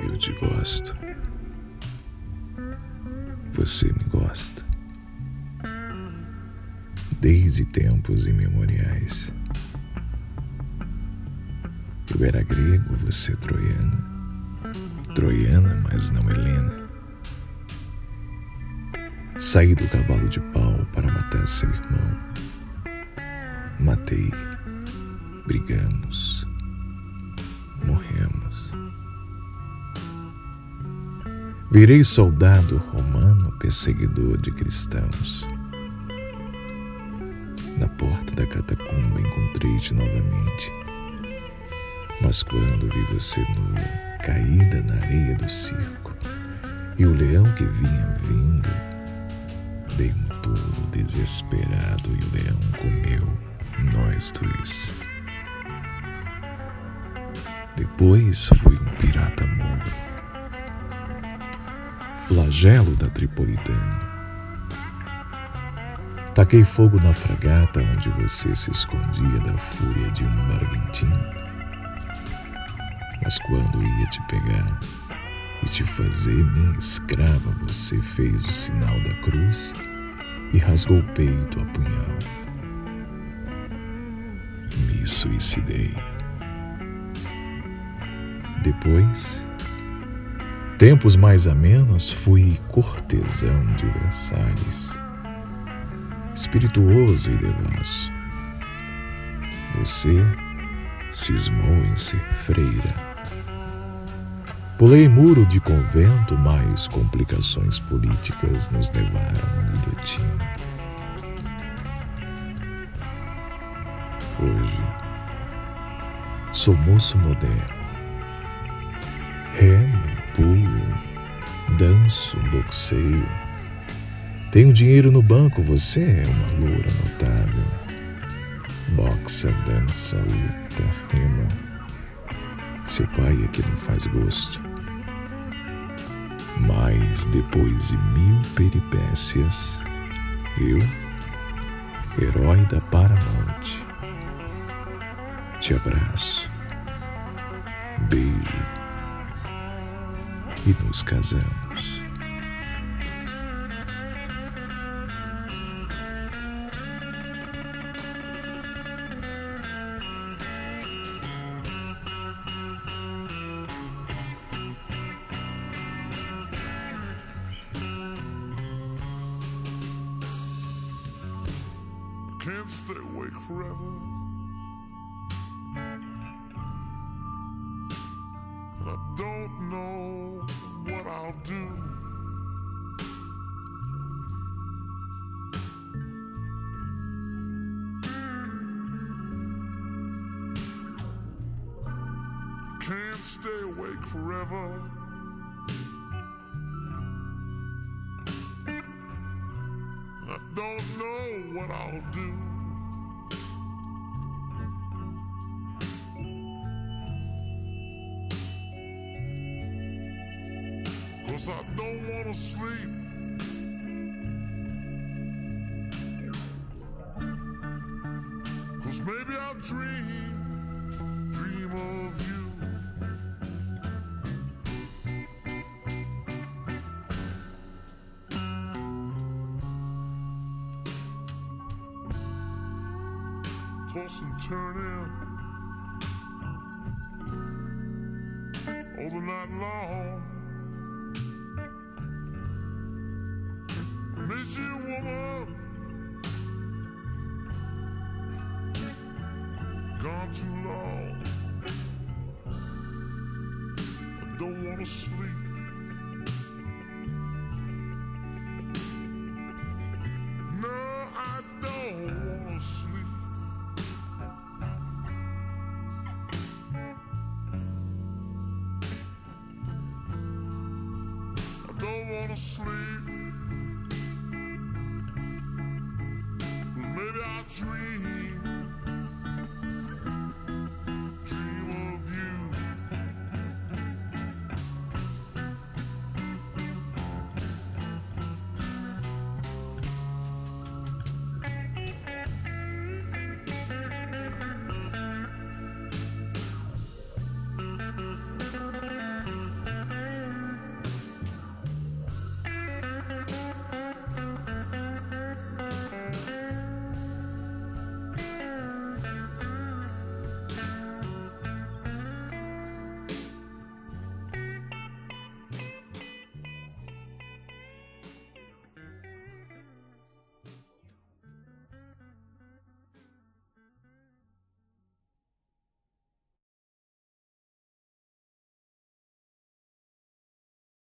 Eu te gosto. Você me gosta. Desde tempos imemoriais. Eu era grego, você troiana. Troiana, mas não Helena. Saí do cavalo de pau para matar seu irmão. Matei. Brigamos. Virei soldado romano perseguidor de cristãos. Na porta da catacumba encontrei-te novamente. Mas quando vi você nua, caída na areia do circo, e o leão que vinha vindo, dei um pulo desesperado e o leão comeu nós dois. Depois fui um pirata moro, flagelo da Tripolitânia. Taquei fogo na fragata onde você se escondia da fúria de um barguentim. Mas quando ia te pegar e te fazer minha escrava, você fez o sinal da cruz e rasgou o peito a punhal. Me suicidei. Depois, tempos mais amenos, fui cortesão de Versalhes, espirituoso e devasso. Você cismou em ser freira. Pulei muro de convento, mas complicações políticas nos levaram à guilhotina. Hoje, sou moço moderno. Danço, boxeio. Tenho dinheiro no banco, você é uma loura notável. Boxa, dança, luta, rima. Seu pai é que não faz gosto. Mas depois de mil peripécias, eu, herói da Paramount, te abraço, beijo e nos casamos. Can't stay awake forever. I don't know I'll do. Can't stay awake forever. I don't know what I'll do. Cause I don't wanna sleep. Cause maybe I'll dream, dream of you. Toss and turn in all the night long. You, woman. Gone too long. I don't wanna sleep. No, I don't wanna sleep. I don't wanna sleep.